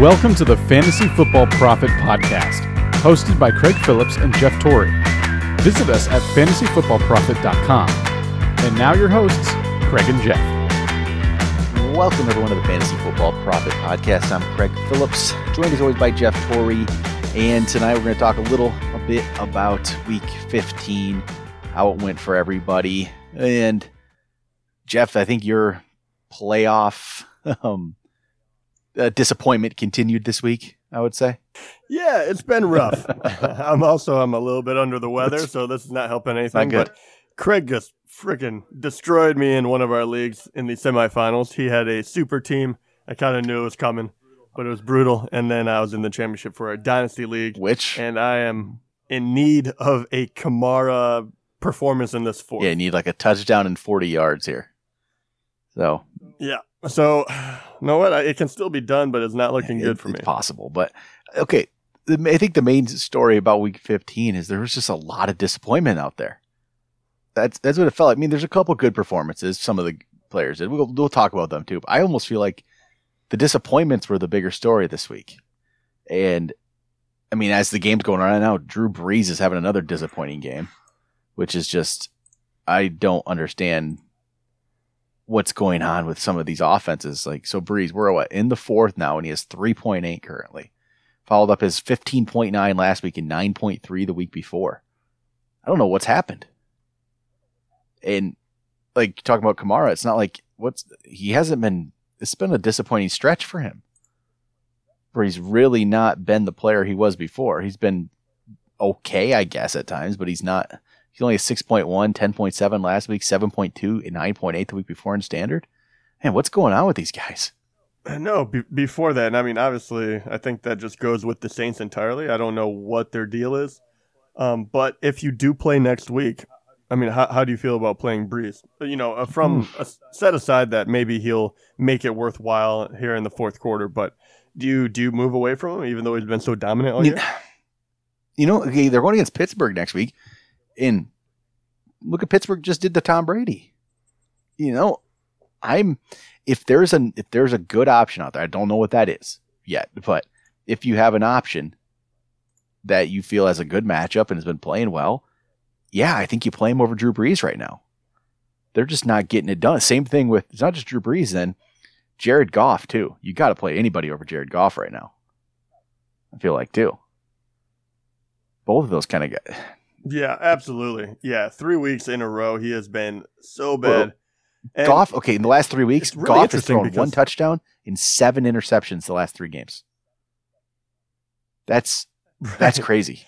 Welcome to the Fantasy Football Prophet Podcast, hosted by Craig Phillips and Jeff Torrey. Visit us at fantasyfootballprophet.com. And now your hosts, Craig and Jeff. Welcome everyone to the Fantasy Football Prophet Podcast. I'm Craig Phillips, joined as always by Jeff Torrey. And tonight we're going to talk a little a bit about week 15, how it went for everybody. And Jeff, I think your playoff um, uh, disappointment continued this week. I would say. Yeah, it's been rough. I'm also I'm a little bit under the weather, so this is not helping anything. Not good. But Craig just freaking destroyed me in one of our leagues in the semifinals. He had a super team. I kind of knew it was coming, but it was brutal. And then I was in the championship for a dynasty league, Which and I am in need of a Kamara performance in this fourth. yeah, you need like a touchdown and 40 yards here. So Yeah. So, you know what? I, it can still be done, but it's not looking it- good for me. It's possible, but okay. I think the main story about Week 15 is there was just a lot of disappointment out there. That's that's what it felt like. I mean, there's a couple good performances. Some of the players did. We'll, we'll talk about them too. But I almost feel like the disappointments were the bigger story this week. And I mean, as the game's going on right now, Drew Brees is having another disappointing game, which is just I don't understand what's going on with some of these offenses. Like so, Brees, we're what in the fourth now, and he has three point eight currently. Followed up his fifteen point nine last week and nine point three the week before. I don't know what's happened. And like talking about Kamara, it's not like what's he hasn't been. It's been a disappointing stretch for him, where he's really not been the player he was before. He's been okay, I guess, at times, but he's not. He's only a 6.1, 10.7 last week, 7.2, and 9.8 the week before in standard. Man, what's going on with these guys? No, be- before that, and I mean, obviously, I think that just goes with the Saints entirely. I don't know what their deal is. Um, but if you do play next week, I mean, how, how do you feel about playing Brees? You know, uh, from uh, set aside that maybe he'll make it worthwhile here in the fourth quarter, but do you do you move away from him even though he's been so dominant all year? you know, okay, they're going against Pittsburgh next week. And look at Pittsburgh just did the Tom Brady. You know, I'm if there's an if there's a good option out there, I don't know what that is yet, but if you have an option that you feel has a good matchup and has been playing well, yeah, I think you play him over Drew Brees right now. They're just not getting it done. Same thing with it's not just Drew Brees, then Jared Goff too. You got to play anybody over Jared Goff right now. I feel like too. Both of those kind of guys. Yeah, absolutely. Yeah, three weeks in a row, he has been so bad. And- Goff, okay, in the last three weeks, really Goff has thrown one touchdown and seven interceptions the last three games. That's that's crazy.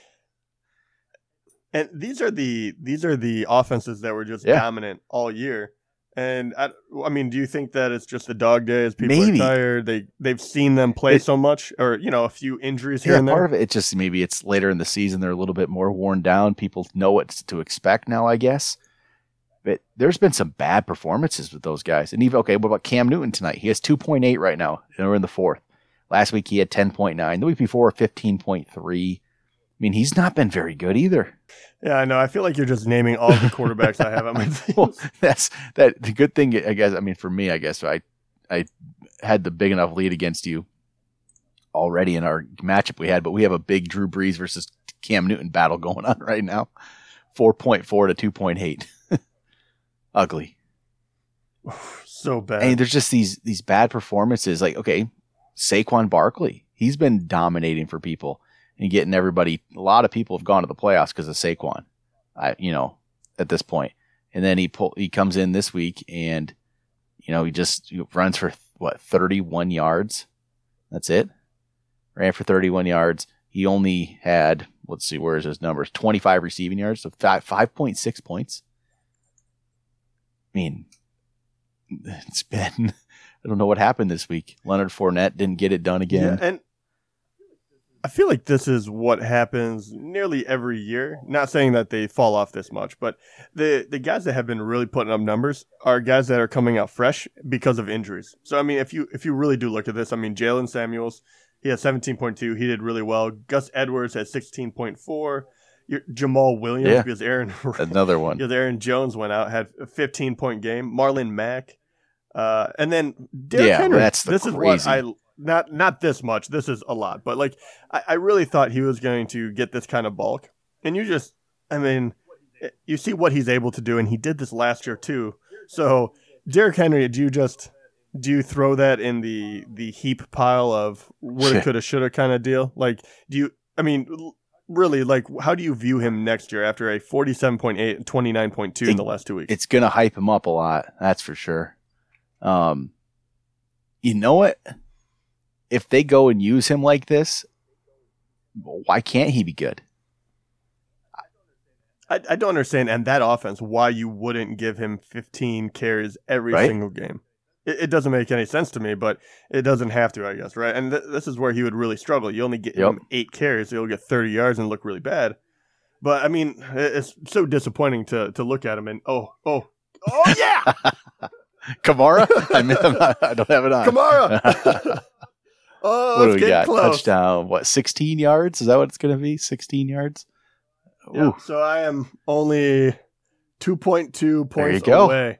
And these are the these are the offenses that were just Yeah. dominant all year. And I, I mean, do you think that it's just the dog days? People Maybe. are tired. They they've seen them play It- so much, or you know, a few injuries here Yeah, and part of it, it's just maybe it's later in the season. They're a little bit more worn down. People know what to expect now, I guess. But there's been some bad performances with those guys. And even okay, what about Cam Newton tonight? He has 2.8 right now, and we're in the fourth. Last week he had 10.9. The week before 15.3. I mean, he's not been very good either. Yeah, I know. I feel like you're just naming all the quarterbacks I have on my team. well, that's that. The good thing, I guess. I mean, for me, I guess I I had the big enough lead against you already in our matchup we had, but we have a big Drew Brees versus Cam Newton battle going on right now. Four point four to two point eight. Ugly. so bad. And there's just these these bad performances. Like, okay, Saquon Barkley, he's been dominating for people and getting everybody. A lot of people have gone to the playoffs because of Saquon. I, you know, at this point, and then he pull he comes in this week and you know he just runs for what 31 yards. That's it. Ran for 31 yards. He only had let's see where is his numbers 25 receiving yards, so five 5.6 points. I mean, it's been I don't know what happened this week. Leonard Fournette didn't get it done again. Yeah, and I feel like this is what happens nearly every year. Not saying that they fall off this much, but the the guys that have been really putting up numbers are guys that are coming out fresh because of injuries. So I mean, if you if you really do look at this, I mean, Jaylen Samuels, he had seventeen point two, he did really well. Gus Edwards had sixteen point four. Jamaal Williams Yeah. because Aaron Another one. because Aaron Jones went out had a 15 point game. Marlon Mack, uh, and then Derrick Yeah, Henry. that's the this is what crazy- I not not this much. This is a lot, but like I, I really thought he was going to get this kind of bulk, and you just, I mean, you see what he's able to do, and he did this last year too. So, Derrick Henry, do you just do you throw that in the the heap pile of woulda, coulda, shoulda kind of deal? Like, do you? I mean, really, like, how do you view him next year after a forty-seven point eight and twenty-nine point two in the last two weeks? It's gonna hype him up a lot, that's for sure. Um, you know what? If they go and use him like this, why can't he be good? I, I don't understand, and that offense, why you wouldn't give him 15 carries every Right? single game. It, it doesn't make any sense to me, but it doesn't have to, I guess, right? And th- this is where he would really struggle. You only get Yep. him eight carries, so he'll get 30 yards and look really bad. But I mean, it's so disappointing to to look at him and oh oh oh yeah, Kamara? I mean, not, I don't have it on. Kamara. oh, what do we got? close. Touchdown. What? 16 yards? Is that what it's going to be? 16 yards? Yeah, so I am only 2.2 points go. away.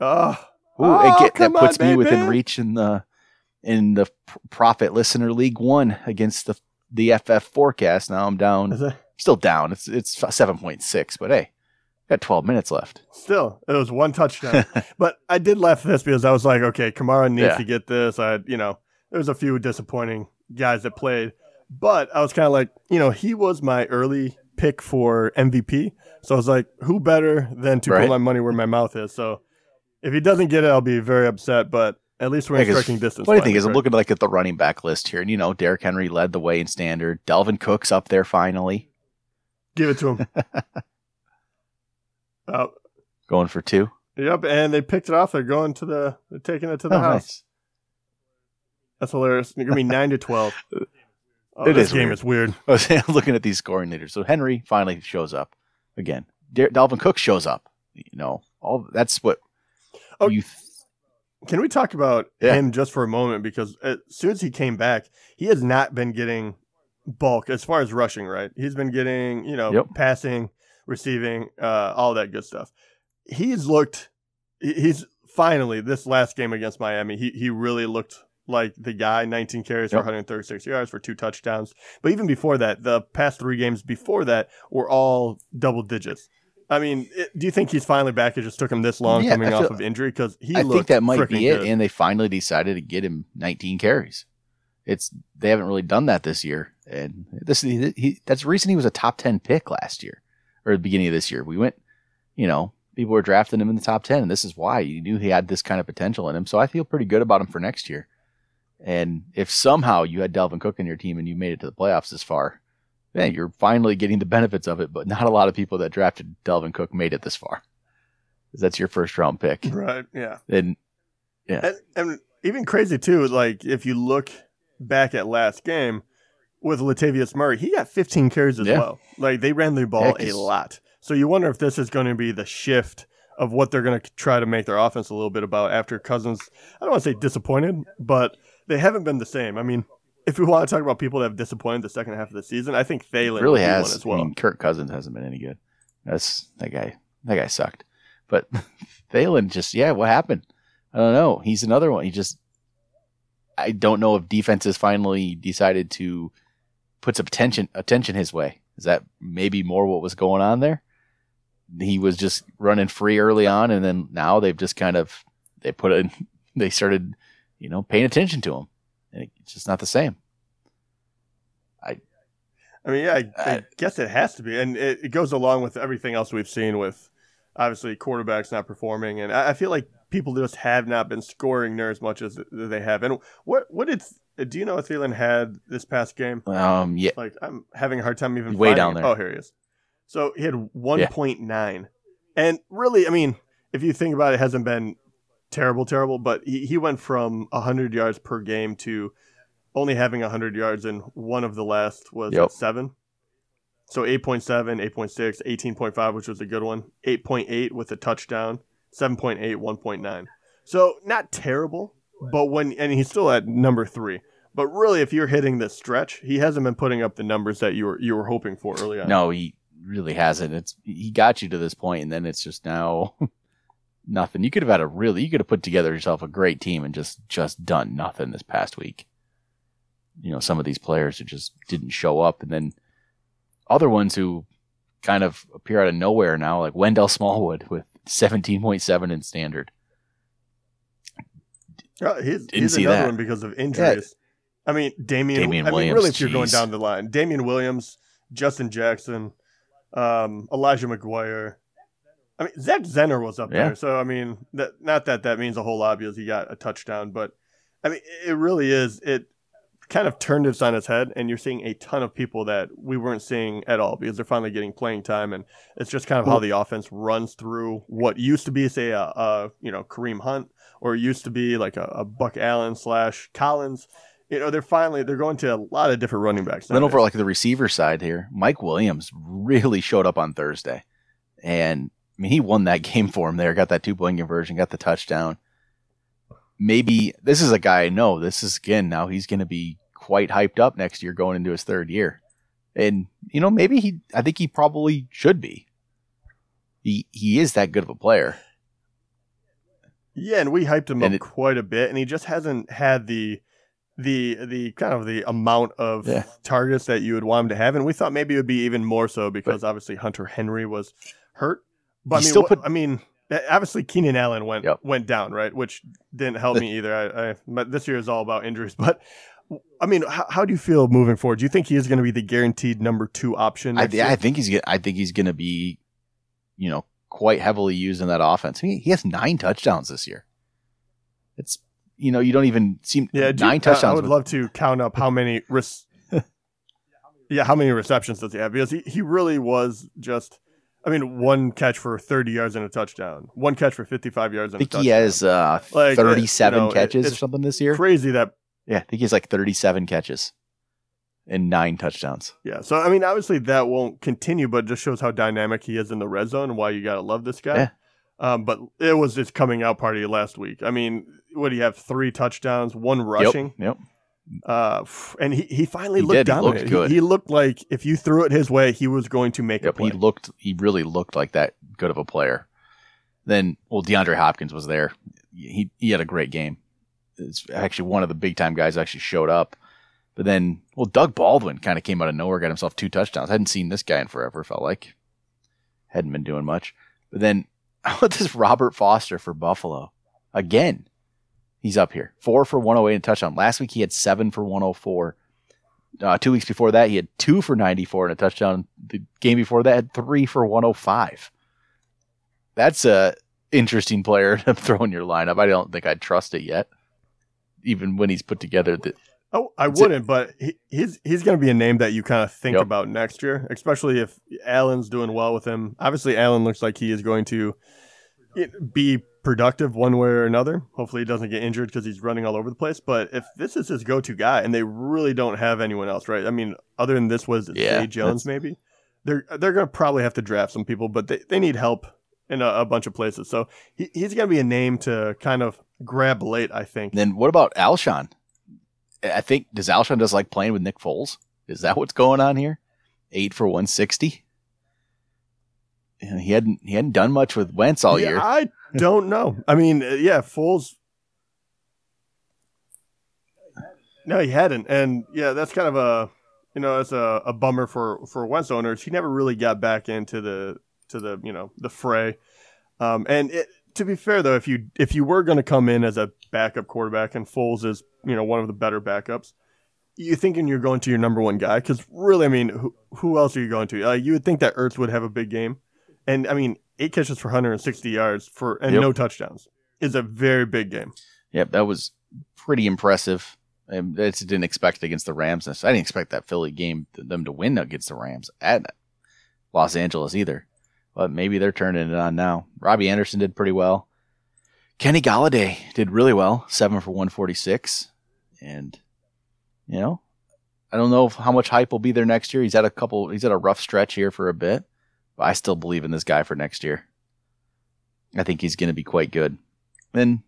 Ah. Oh, Ooh, Oh, it get, that come on, puts me within reach in the in the Prophet Listener League One against the the FF forecast. Now I'm down. Still down. It's it's 7.6, but hey, got 12 minutes left. Still, it was one touchdown. but I did laugh at this because I was like, okay, Kamara needs Yeah. to get this. I, you know, there was a few disappointing guys that played, but I was kind of like, you know, he was my early pick for MVP. So I was like, who better than to Right. put my money where my mouth is? So if he doesn't get it, I'll be very upset. But at least we're in striking distance. Funny thing finally, is, I'm looking like at the running back list here, and you know, Derrick Henry led the way in standard. Dalvin Cook's up there finally, Give it to him. oh, going for two. yep, and they picked it off. They're going to the, they're taking it to the Oh, house. nice. That's hilarious. They're gonna be nine to twelve. Oh, It this is game weird. is weird. I was looking at these scoring leaders. So Henry finally shows up again. Der- Dalvin Cook shows up. You know, all that's what Oh, you. Th- Can we talk about Yeah. him just for a moment? Because as soon as he came back, he has not been getting bulk as far as rushing. Right, he's been getting you know Yep. passing, receiving, uh, all that good stuff. He's looked. He's finally this last game against Miami. He he really looked like the guy. 19 carries for 136 yards for two touchdowns. But even before that, the past three games before that were all double digits. I mean, it, do you think he's finally back? It just took him this long Yeah, coming I off of injury because he. I think looked that might be it, good. and they finally decided to get him 19 carries. It's they haven't really done that this year, and this he, he, that's the reason he was a top 10 pick last year or the beginning of this year. We went, you know, people were drafting him in the top 10, and this is why you knew he had this kind of potential in him. So I feel pretty good about him for next year. And if somehow you had Dalvin Cook in your team and you made it to the playoffs this far, man, you're finally getting the benefits of it. But not a lot of people that drafted Dalvin Cook made it this far. 'Cause That's your first round pick. Right. Yeah. And And, and even crazy too. Like if you look back at last game with Latavius Murray, he got 15 carries as Yeah. well. Like they ran the ball Yeah, a lot. So you wonder if this is going to be the shift of what they're going to try to make their offense a little bit about after Cousins. I don't want to say disappointed, but they haven't been the same. I mean, if we want to talk about people that have disappointed the second half of the season, I think Thielen really would be one has. as well. I mean, Kirk Cousins hasn't been any good. That's that guy. That guy sucked. But Thielen just yeah. What happened? I don't know. He's another one. He just. I don't know if defenses finally decided to put some attention attention his way. Is that maybe more what was going on there? He was just running free early on, and then now they've just kind of they put in they started you know paying attention to him, and it's just not the same. I I mean, yeah, I, I Uh, guess it has to be, and it, it goes along with everything else we've seen with obviously quarterbacks not performing, and I, I feel like people just have not been scoring near as much as they have. And what what did do you know what Thielen had this past game? Um, yeah, Like I'm having a hard time even Way finding down it. there. Oh, here he is. So he had 1.9, and really, I mean, if you think about it, it hasn't been terrible, terrible, but he, he went from 100 yards per game to only having 100 yards, and one of the last was Yep. at seven. So 8.7, 8.6, 18.5, which was a good one, 8.8 with a touchdown, 7.8, 1.9. So not terrible, but when, and he's still at number three. But really, if you're hitting this stretch, he hasn't been putting up the numbers that you were you were hoping for early on. No, he really hasn't. It's he got you to this point, and then it's just now nothing. You could have had a really, you could have put together yourself a great team and just just done nothing this past week. You know, some of these players who just didn't show up, and then other ones who kind of appear out of nowhere now, like Wendell Smallwood with seventeen point seven in standard. Uh, he's he's another that. one because of injuries. I mean, Damien. Damien I mean, Williams, really, if you're going down the line, Damien Williams, Justin Jackson, um, Elijah McGuire. I mean, Zach Zenner was up Yeah. there, so I mean, that not that that means a whole lot because he got a touchdown, but I mean, it really is. It kind of turned this on its head, and you're seeing a ton of people that we weren't seeing at all because they're finally getting playing time, and it's just kind of how the offense runs through what used to be, say, a, a you know Kareem Hunt, or used to be like a, a Buck Allen slash Collins. You know, they're finally they're going to a lot of different running backs. Then over like the receiver side here, Mike Williams really showed up on Thursday, and I mean he won that game for him there. Got that two point conversion, got the touchdown. Maybe this is a guy I know. This is again now he's going to be quite hyped up next year going into his third year, and you know maybe he. I think he probably should be. He he is that good of a player. Yeah, and we hyped him And up it- quite a bit, and he just hasn't had the the the kind of the amount of Yeah. targets that you would want him to have, and we thought maybe it would be even more so because obviously Hunter Henry was hurt. But I mean, still put- I mean, obviously Keenan Allen went Yep. went down, right? Which didn't help me either. I, I but this year is all about injuries. But I mean, how, how do you feel moving forward? Do you think he is going to be the guaranteed number two option? I, th- I think he's. I think he's going to be, you know, quite heavily used in that offense. He, he has nine touchdowns this year. It's you know you don't even seem Yeah, you- nine I- touchdowns. I would with- love to count up how many. Res- yeah, how many receptions does he have? Because he, he really was just. I mean, one catch for 30 yards and a touchdown. One catch for 55 yards I and a think touchdown. he has uh, Like, uh, you 37 know, it- catches or something this year. crazy that. Yeah, I think he has like 37 catches and nine touchdowns. Yeah. So I mean, obviously that won't continue, but it just shows how dynamic he is in the red zone and why you gotta love this guy. Yeah. Um, but it was his coming out party last week. I mean, what do you have? Three touchdowns, one rushing. Yep. yep. Uh, and he, he finally He looked did. He looked good. He, he looked like if you threw it his way, he was going to make a play. He looked. He really looked like that good of a player. Then, well, DeAndre Hopkins was there. He he had a great game. It's actually one of the big time guys actually showed up. But then, well, Doug Baldwin kind of came out of nowhere, got himself two touchdowns. I hadn't seen this guy in forever. Felt like hadn't been doing much. But then, how about this Robert Foster for Buffalo again? He's up here, four for 108 and a touchdown. Last week he had seven for 104. Uh, two weeks before that, he had two for 94 and a touchdown. The game before that, had three for 105. That's a interesting player to throw in your lineup. I don't think I'd trust it yet, even when he's put together. The, Oh, I wouldn't, but he, he's he's going to be a name that you kind of think Yep. about next year, especially if Allen's doing well with him. Obviously, Allen looks like he is going to be productive one way or another. Hopefully, he doesn't get injured because he's running all over the place. But if this is his go-to guy, and they really don't have anyone else, right? I mean, other than this was it Yeah, Zay Jones, that's- maybe they're they're going to probably have to draft some people, but they, they need help in a, a bunch of places. So he, he's going to be a name to kind of grab late, I think. then what about Alshon? I think does Alshon just like playing with Nick Foles? Is that what's going on here? Eight for 160. And he hadn't he hadn't done much with Wentz all Yeah, year. I don't know. I mean, uh, yeah, Foles. No, he hadn't, and yeah, that's kind of a you know that's a, a bummer for for Wentz owners. He never really got back into the to the you know the fray. Um, and it, to be fair though, if you if you were going to come in as a backup quarterback and Foles is you know one of the better backups, you thinking you're going to your number one guy because really, I mean, who, who else are you going to? Uh, you would think that Ertz would have a big game, and I mean, eight catches for 160 yards for and Yep. no touchdowns is a very big game. Yep, that was pretty impressive. And that's didn't expect against the Rams. I didn't expect that Philly game them to win against the Rams at Los Angeles either. But maybe they're turning it on now. Robbie Anderson did pretty well. Kenny Golladay did really well, seven for one forty six, and you know, I don't know how much hype will be there next year. He's had a couple. He's had a rough stretch here for a bit, I still believe in this guy for next year. I think he's going to be quite good. Then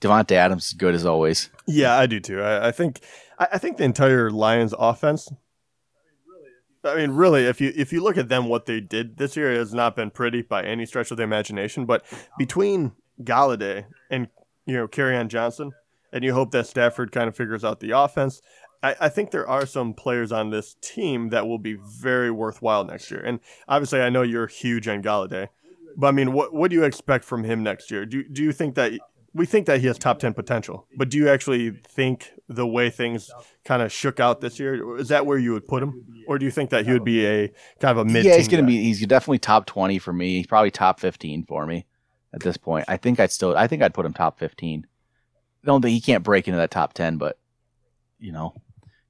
Davante Adams is good as always. Yeah, I do too. I, I think I, I think the entire Lions offense. I mean, really, if you if you look at them, what they did this year has not been pretty by any stretch of the imagination. But between Golladay and you know on Johnson, and you hope that Stafford kind of figures out the offense. I, I think there are some players on this team that will be very worthwhile next year. And obviously, I know you're huge on Golladay, but I mean, what what do you expect from him next year? Do do you think that we think that he has top ten potential, but do you actually think the way things kind of shook out this year is that where you would put him, or do you think that he would be a kind of a mid? Yeah, he's going to be. He's definitely top twenty for me. He's probably top fifteen for me at this point. I think I'd still. I think I'd put him top fifteen. I don't think he can't break into that top ten, but you know,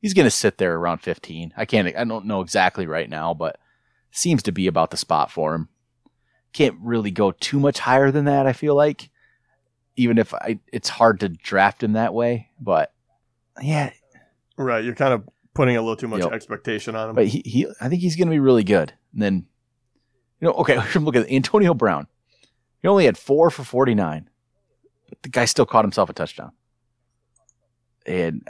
he's going to sit there around fifteen. I can't. I don't know exactly right now, but seems to be about the spot for him. Can't really go too much higher than that. I feel like, even if I, it's hard to draft him that way. But yeah, right. You're kind of putting a little too much yep. expectation on him. But he, he I think he's going to be really good. And then, you know, okay, look at Antonio Brown. He only had four for 49, but the guy still caught himself a touchdown. And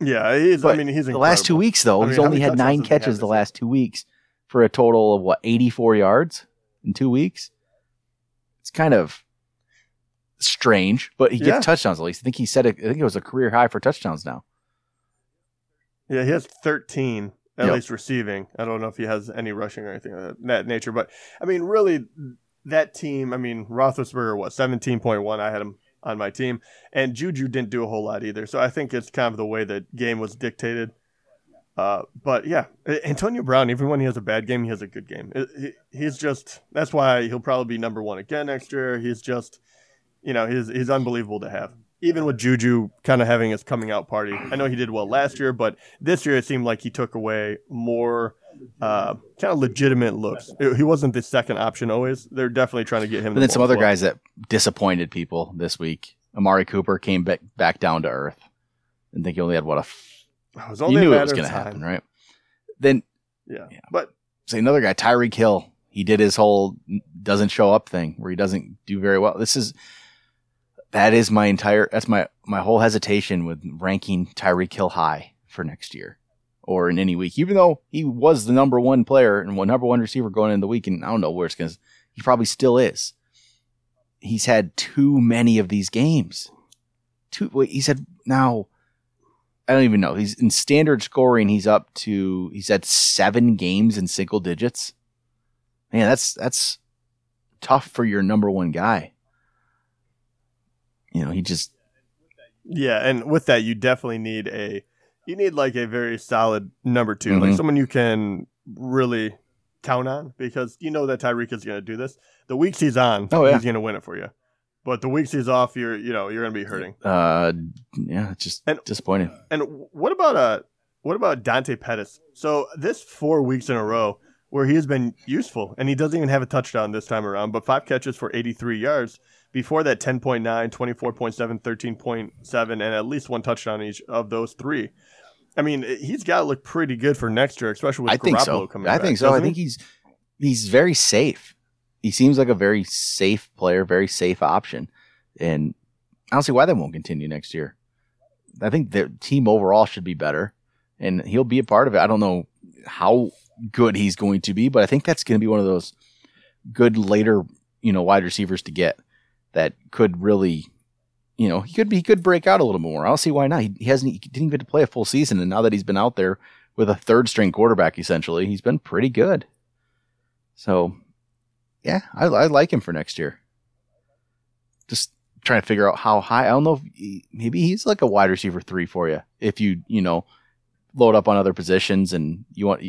yeah, he's, I mean, he's incredible. the last two weeks though. I mean, he's only had nine catches the last two weeks for a total of what 84 yards in two weeks. It's kind of strange, but he gets yeah. touchdowns at least. I think he said it, I think it was a career high for touchdowns now. Yeah, he has 13 at yep. least receiving. I don't know if he has any rushing or anything of that nature, but I mean, really, that team, I mean, Roethlisberger, what, 17.1? I had him on my team. And Juju didn't do a whole lot either. So I think it's kind of the way the game was dictated. Uh, but yeah, Antonio Brown, even when he has a bad game, he has a good game. He, he's just, that's why he'll probably be number one again next year. He's just, you know, he's, he's unbelievable to have. Even with Juju kind of having his coming out party. I know he did well last year, but this year it seemed like he took away more uh, kind of legitimate looks. He wasn't the second option always. They're definitely trying to get him. And then some other guys that disappointed people this week. Amari Cooper came back back down to earth. and think he only had what a. F- it was only you knew it was going to happen, right? Then, yeah, yeah. but say another guy, Tyreek Hill. He did his whole doesn't show up thing where he doesn't do very well. This is that is my entire that's my my whole hesitation with ranking Tyreek Hill high for next year or in any week, even though he was the number one player and one number one receiver going in the week. And I don't know where it's going to, he probably still is. He's had too many of these games. Too, wait, he said now, I don't even know. He's in standard scoring. He's up to, he's had seven games in single digits. Man, that's, that's tough for your number one guy. You know, he just, yeah, and with that, you definitely need a you need like a very solid number 2 mm-hmm. like someone you can really count on because you know that Tyreek is going to do this. The weeks he's on, oh, yeah. he's going to win it for you. But the weeks he's off, you're you know you're going to be hurting. Uh, yeah, just and, disappointing. And what about uh, what about Dante Pettis? So this four weeks in a row where he has been useful, and he doesn't even have a touchdown this time around, but five catches for 83 yards. Before that, 10.9, 24.7, 13.7, and at least one touchdown each of those three. I mean, he's got to look pretty good for next year, especially with I think so. coming I back, think so. I think he's he's very safe. He seems like a very safe player, very safe option, and I don't see why that won't continue next year. I think the team overall should be better, and he'll be a part of it. I don't know how good he's going to be, but I think that's going to be one of those good later, you know, wide receivers to get that could really you know, he could be, he could break out a little more. I don't see why not. He, he hasn't, he didn't get to play a full season, and now that he's been out there with a third string quarterback, essentially, he's been pretty good. So, yeah, I, I like him for next year. Just trying to figure out how high. I don't know. He, maybe he's like a wide receiver three for you if you you know load up on other positions and you want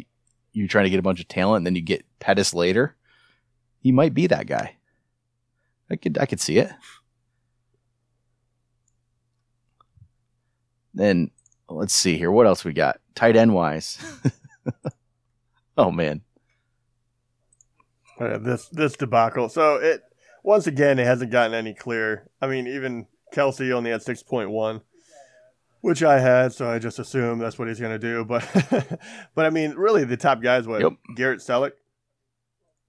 you're trying to get a bunch of talent, and then you get Pettis later. He might be that guy. I could I could see it. Then let's see here. What else we got? Tight end wise. oh man. Uh, this this debacle. So it once again it hasn't gotten any clearer. I mean, even Kelce only had six point one, which I had, so I just assume that's what he's gonna do. But but I mean, really, the top guys what yep. Garrett Celek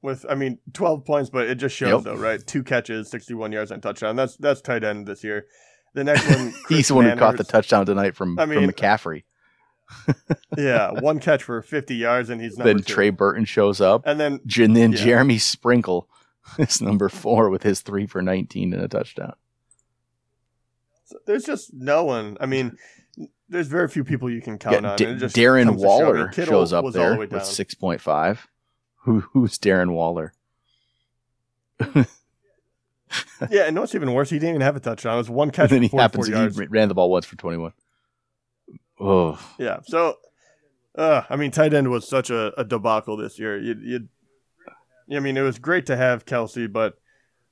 with I mean twelve points, but it just shows yep. though, right? Two catches, sixty one yards and touchdown. That's that's tight end this year. The next one, he's the one who caught the touchdown tonight from, I mean, from McCaffrey. yeah, one catch for 50 yards, and he's then two. Trey Burton shows up, and then and then yeah. Jeremy Sprinkle is number four with his three for 19 and a touchdown. there's just no one. I mean, there's very few people you can count Yeah, on. D- and just Darren comes to. I mean, Waller Kittle shows up there the with 6.5. Who who's Darren Waller? Yeah, and what's even worse, he didn't even have a touchdown. It was one catch And then he happens yards. he ran the ball once for 21. Oh, Yeah. So, uh, I mean, tight end was such a, a debacle this year. You, you, I mean, it was great to have Kelce, but,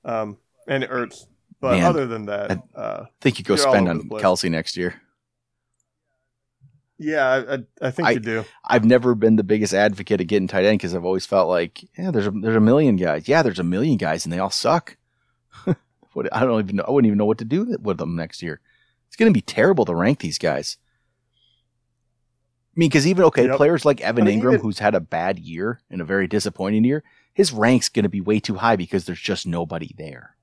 um, and Ertz, but Man, other than that, uh, I think you go spend on. Kelce next year. yeah, I, I, I think I- you do. I've never been the biggest advocate of getting tight end because I've always felt like, yeah, there's a, there's a million guys. Yeah, there's a million guys and they all suck. what, I don't even know. I wouldn't even know what to do with them next year. It's going to be terrible to rank these guys. I mean, because even okay, Yep. players like Evan Engram, even- who's had a bad year and a very disappointing year, his rank's going to be way too high because there's just nobody there.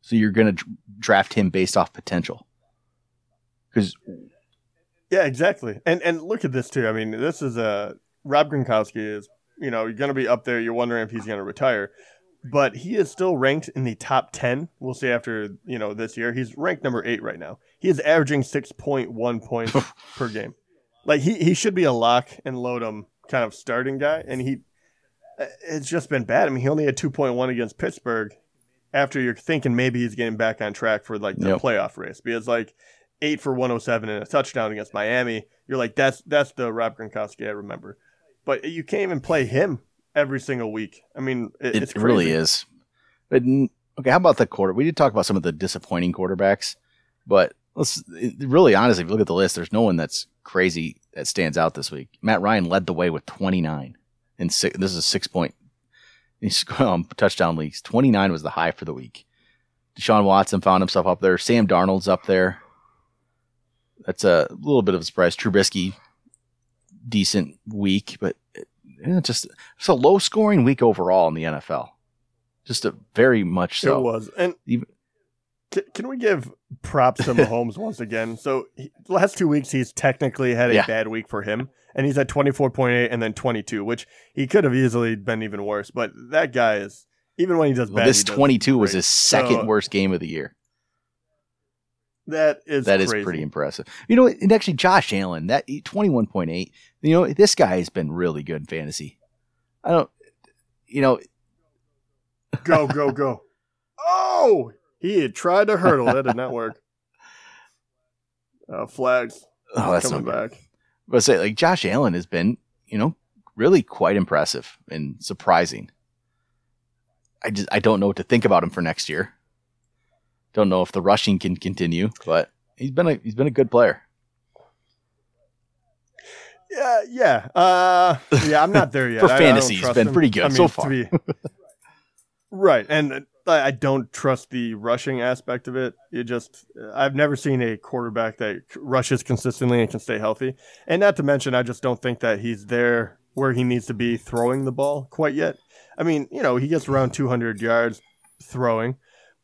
So you're going to draft him based off potential. Because Yeah, exactly. And and look at this too. I mean, this is a Rob Gronkowski is you know you're going to be up there. You're wondering if he's going to retire, but he is still ranked in the top ten. We'll see after you know this year. He's ranked number eight right now. He is averaging six point one points per game. Like he he should be a lock and load him kind of starting guy, and he uh, it's just been bad. I mean, he only had two point one against Pittsburgh. After you're thinking maybe he's getting back on track for like the Yep. playoff race, because like eight for 107 and a touchdown against Miami. You're like, that's that's the Rob Gronkowski I remember. But you can't even play him every single week. I mean, it, it, it's it really is. But okay, how about the quarter? We did talk about some of the disappointing quarterbacks, but let's really honestly, if you look at the list, there's no one that's crazy that stands out this week. Matt Ryan led the way with 29, and six, this is a six point um, touchdown leagues. 29 was the high for the week. Deshaun Watson found himself up there. Sam Darnold's up there. That's a little bit of a surprise. Trubisky, decent week, but yeah, just it's a low scoring week overall in the NFL. Just a very much so. It was. And Even- can, can we give props to Mahomes once again? So he, last two weeks, he's technically had a Yeah. bad week for him, and he's at 24.8 and then 22, which he could have easily been even worse. But that guy is even when he does Well, bad. this does 22 was his second So, worst game of the year. That is That is pretty impressive. You know, and actually, Josh Allen, that 21.8, you know, this guy has been really good in fantasy. I don't, you know, Go, go, go. Oh, he had tried to hurdle. That did not work. Uh, flags oh, that's coming good. back. But say, like, Josh Allen has been, you know, really quite impressive and surprising. I just, I don't know what to think about him for next year. Don't know if the rushing can continue, but he's been a, he's been a good player. Yeah, yeah. Uh, yeah, I'm not there yet. For I- I don't fantasy, been him. pretty good I mean, so far. be- right, and uh, I I don't trust the rushing aspect of it. You just, I've never seen a quarterback that rushes consistently and can stay healthy. And not to mention, I just don't think that he's there where he needs to be throwing the ball quite yet. I mean, you know, he gets around 200 yards throwing,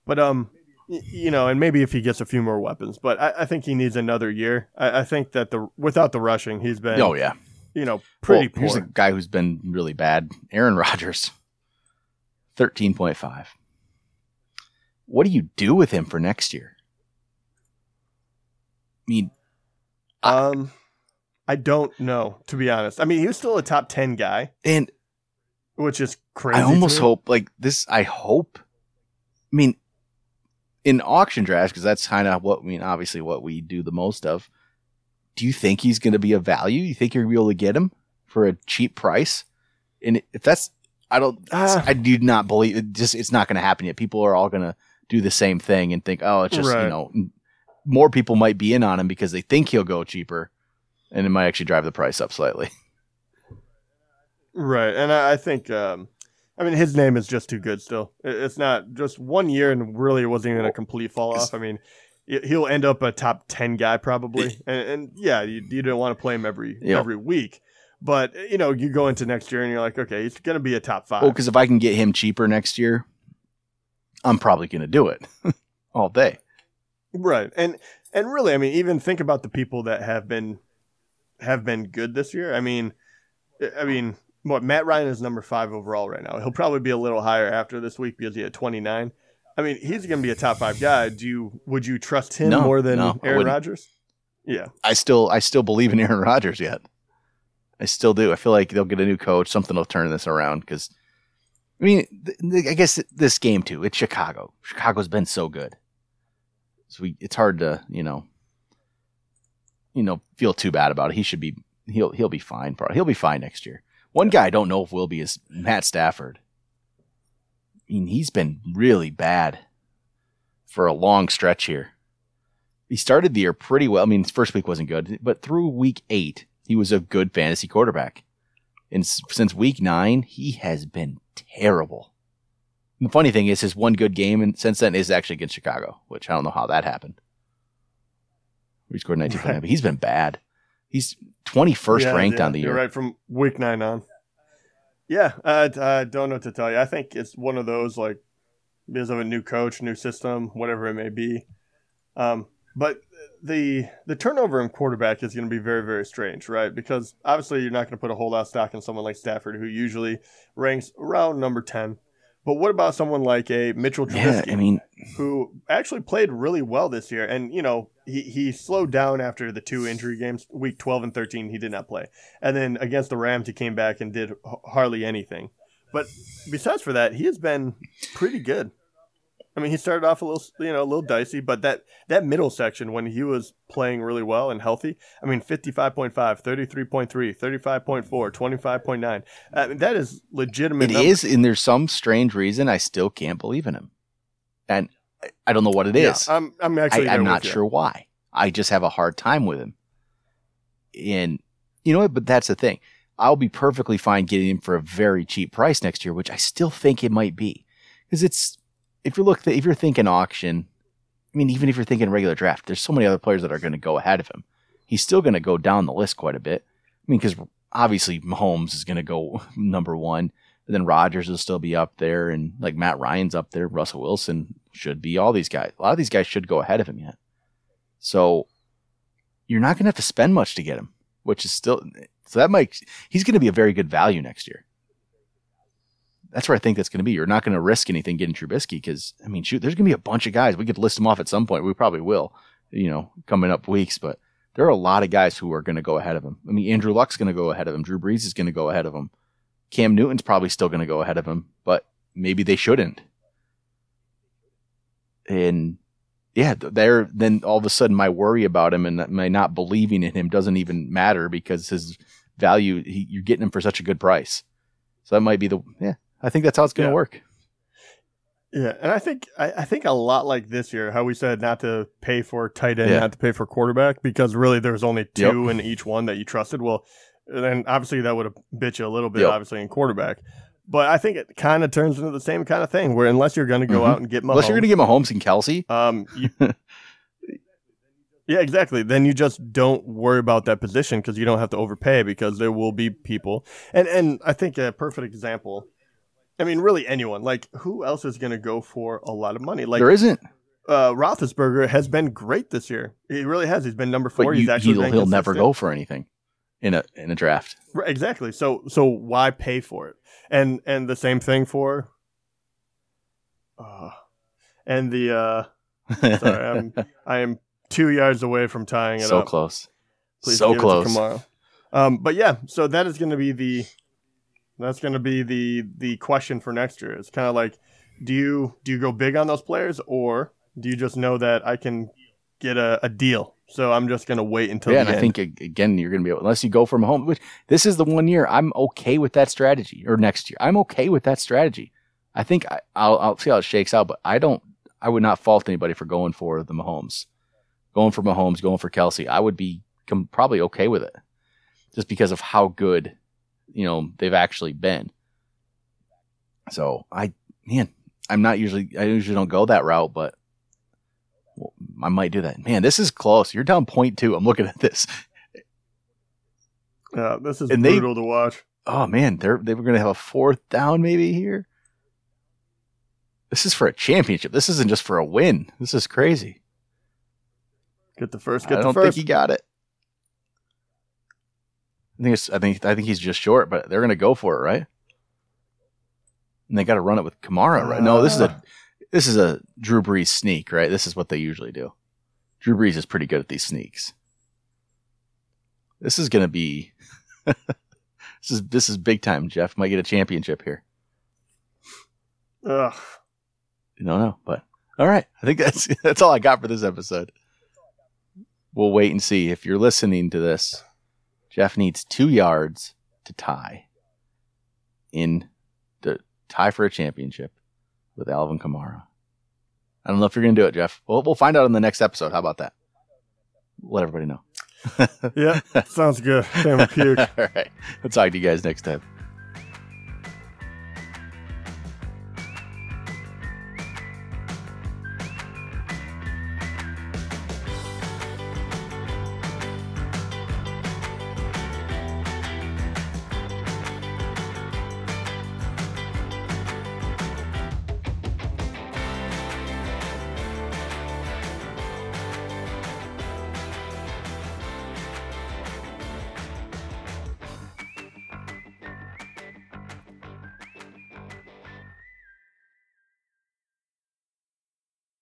but um, you know, and maybe if he gets a few more weapons, but I, I think he needs another year. I, I think that the without the rushing, he's been, Oh yeah, you know, pretty Well, Here's a guy who's been really bad. Aaron Rodgers, thirteen point five. What do you do with him for next year? I mean, Um, I don't know to be honest. I mean, he was still a top ten guy, and which is crazy. I almost hope like this. I hope. I mean, in auction drafts, because that's kind of what I mean. Obviously, what we do the most of. Do you think he's going to be a value? You think you're going to be able to get him for a cheap price? And if that's, I don't, Ah. I do not believe it. Just it's not going to happen yet. People are all going to do the same thing and think, oh, it's just you know, more people might be in on him because they think he'll go cheaper, and it might actually drive the price up slightly. right, and I, I think, um, I mean, his name is just too good. Still, it's not just one year, and really, it wasn't even a complete fall off. I mean. he- He'll end up a top ten guy probably, and, and yeah, you, you don't want to play him every every week, but you know you go into next year and you're like, okay, he's going to be a top five. Well, because if I can get him cheaper next year, I'm probably going to do it all day. Right. And and really, I mean, even think about the people that have been have been good this year. I mean, I mean, what Matt Ryan is number five overall right now. He'll probably be a little higher after this week because he had 29. I mean, he's going to be a top five guy. Do you would you trust him No, more than no, Aaron. Rodgers? Yeah, I still I still believe in Aaron Rodgers yet. I still do. I feel like they'll get a new coach. Something will turn this around because, I mean, th- th- I guess this game too. It's Chicago. Chicago's been so good, so we, it's hard to you know, you know, feel too bad about it. He should be he'll he'll be fine. Probably he'll be fine next year. One guy I don't know if will be is Matt Stafford. I mean, he's been really bad for a long stretch here he started the year pretty well. I mean, his first week wasn't good, but through week eight, he was a good fantasy quarterback. And since week nine, he has been terrible. And the funny thing is, his one good game and since then is actually against Chicago, which I don't know how that happened. He scored 19 points, Right. but he's been bad. He's 21st Yeah, ranked yeah, on the year. You're right from week nine on. Yeah, I, I don't know what to tell you. I think it's one of those like because of a new coach, new system, whatever it may be. Um, but the the turnover in quarterback is going to be very very strange, right? Because obviously you're not going to put a whole lot of stock in someone like Stafford, who usually ranks around number ten. But what about someone like a Mitchell Trubisky, Yeah, I mean, who actually played really well this year. And, you know, he, he slowed down after the two injury games. Week 12 and 13, he did not play. And then against the Rams, he came back and did hardly anything. But besides for that, he has been pretty good. I mean, he started off a little, you know, a little dicey, but that, that middle section when he was playing really well and healthy, I mean, 55.5, 33.3, 35.4, 25.9. I uh, mean, that is legitimate. it numbers. is, and there's some strange reason I still can't believe in him. And I- don't know what it is. Yeah, I'm, I'm actually I, I'm not sure why. I just have a hard time with him. And you know what? But that's the thing. I'll be perfectly fine getting him for a very cheap price next year, which I still think it might be, because it's if you look if you're thinking auction, I mean, even if you're thinking regular draft, there's so many other players that are going to go ahead of him. He's still going to go down the list quite a bit. I mean, because obviously Mahomes is going to go number one, and then Rodgers will still be up there, and like Matt Ryan's up there, Russell Wilson should be. All these guys, a lot of these guys should go ahead of him yet. So you're not going to have to spend much to get him, which is still so that might he's going to be a very good value next year. That's where I think that's going to be. You're not going to risk anything getting Trubisky because I mean, shoot, there's going to be a bunch of guys. We could list them off at some point. We probably will, you know, coming up weeks. But there are a lot of guys who are going to go ahead of him. I mean, Andrew Luck's going to go ahead of him. Drew Brees is going to go ahead of him. Cam Newton's probably still going to go ahead of him, but maybe they shouldn't. And yeah, there then all of a sudden my worry about him and my not believing in him doesn't even matter because his value he, you're getting him for such a good price. So that might be the yeah. I think that's how it's going to Yeah. work. Yeah, and I think I, I think a lot like this year, how we said not to pay for tight end, Yeah. not to pay for quarterback, because really there's only two in each one that you trusted. Well, then obviously that would have bit you a little bit, Yep. obviously in quarterback. But I think it kind of turns into the same kind of thing, where unless you're going to go Mhm. out and get Mahomes, Unless you're going to get Mahomes and Kelce, um, you, yeah, exactly. Then you just don't worry about that position because you don't have to overpay because there will be people. And and I think a perfect example. I mean, really anyone. Like, who else is going to go for a lot of money? Like, there isn't. uh, Roethlisberger has been great this year. He really has. He's been number But four. He's actually he'll, he'll never go for anything in a in a draft. Right, exactly. So so why pay for it? And and the same thing for. Uh, and the uh, sorry, I'm I am two yards away from tying it so up. close. Please so give it to close. Kamara. Um, but yeah, so that is going to be the that's going to be the the question for next year. It's kind of like, do you do you go big on those players or do you just know that I can get a, a deal? So I'm just going to wait until yeah, and I think again you're going to be able, unless you go from home. Which this is the one year I'm okay with that strategy, or next year I'm okay with that strategy. I think I, I'll I'll see how it shakes out, but I don't. I would not fault anybody for going for the Mahomes, going for Mahomes, going for Kelce. I would be com- probably okay with it, just because of how good, you know, they've actually been. So I, man, I'm not usually I usually don't go that route, but well, I might do that. Man, this is close. You're down point two. I'm looking at this. Yeah, this is And they- brutal to watch. Oh man, they're they were going to have a fourth down maybe here. This is for a championship. This isn't just for a win. This is crazy. Get the first. I Get the don't first. think he got it. I think it's, I think I think he's just short, but they're going to go for it, right? And they got to run it with Kamara, right? No, this is a ah. This is a Drew Brees sneak, right? This is what they usually do. Drew Brees is pretty good at these sneaks. This is going to be this is this is big time. Jeff might get a championship here. Ugh. No, don't but all right. I think that's that's all I got for this episode. We'll wait and see. If you're listening to this, Jeff needs two yards to tie in the tie for a championship with Alvin Kamara. I don't know if you're going to do it, Jeff. We'll, we'll find out in the next episode. How about that? Let everybody know. Yeah, sounds good. Family puke. All right. We'll talk to you guys next time.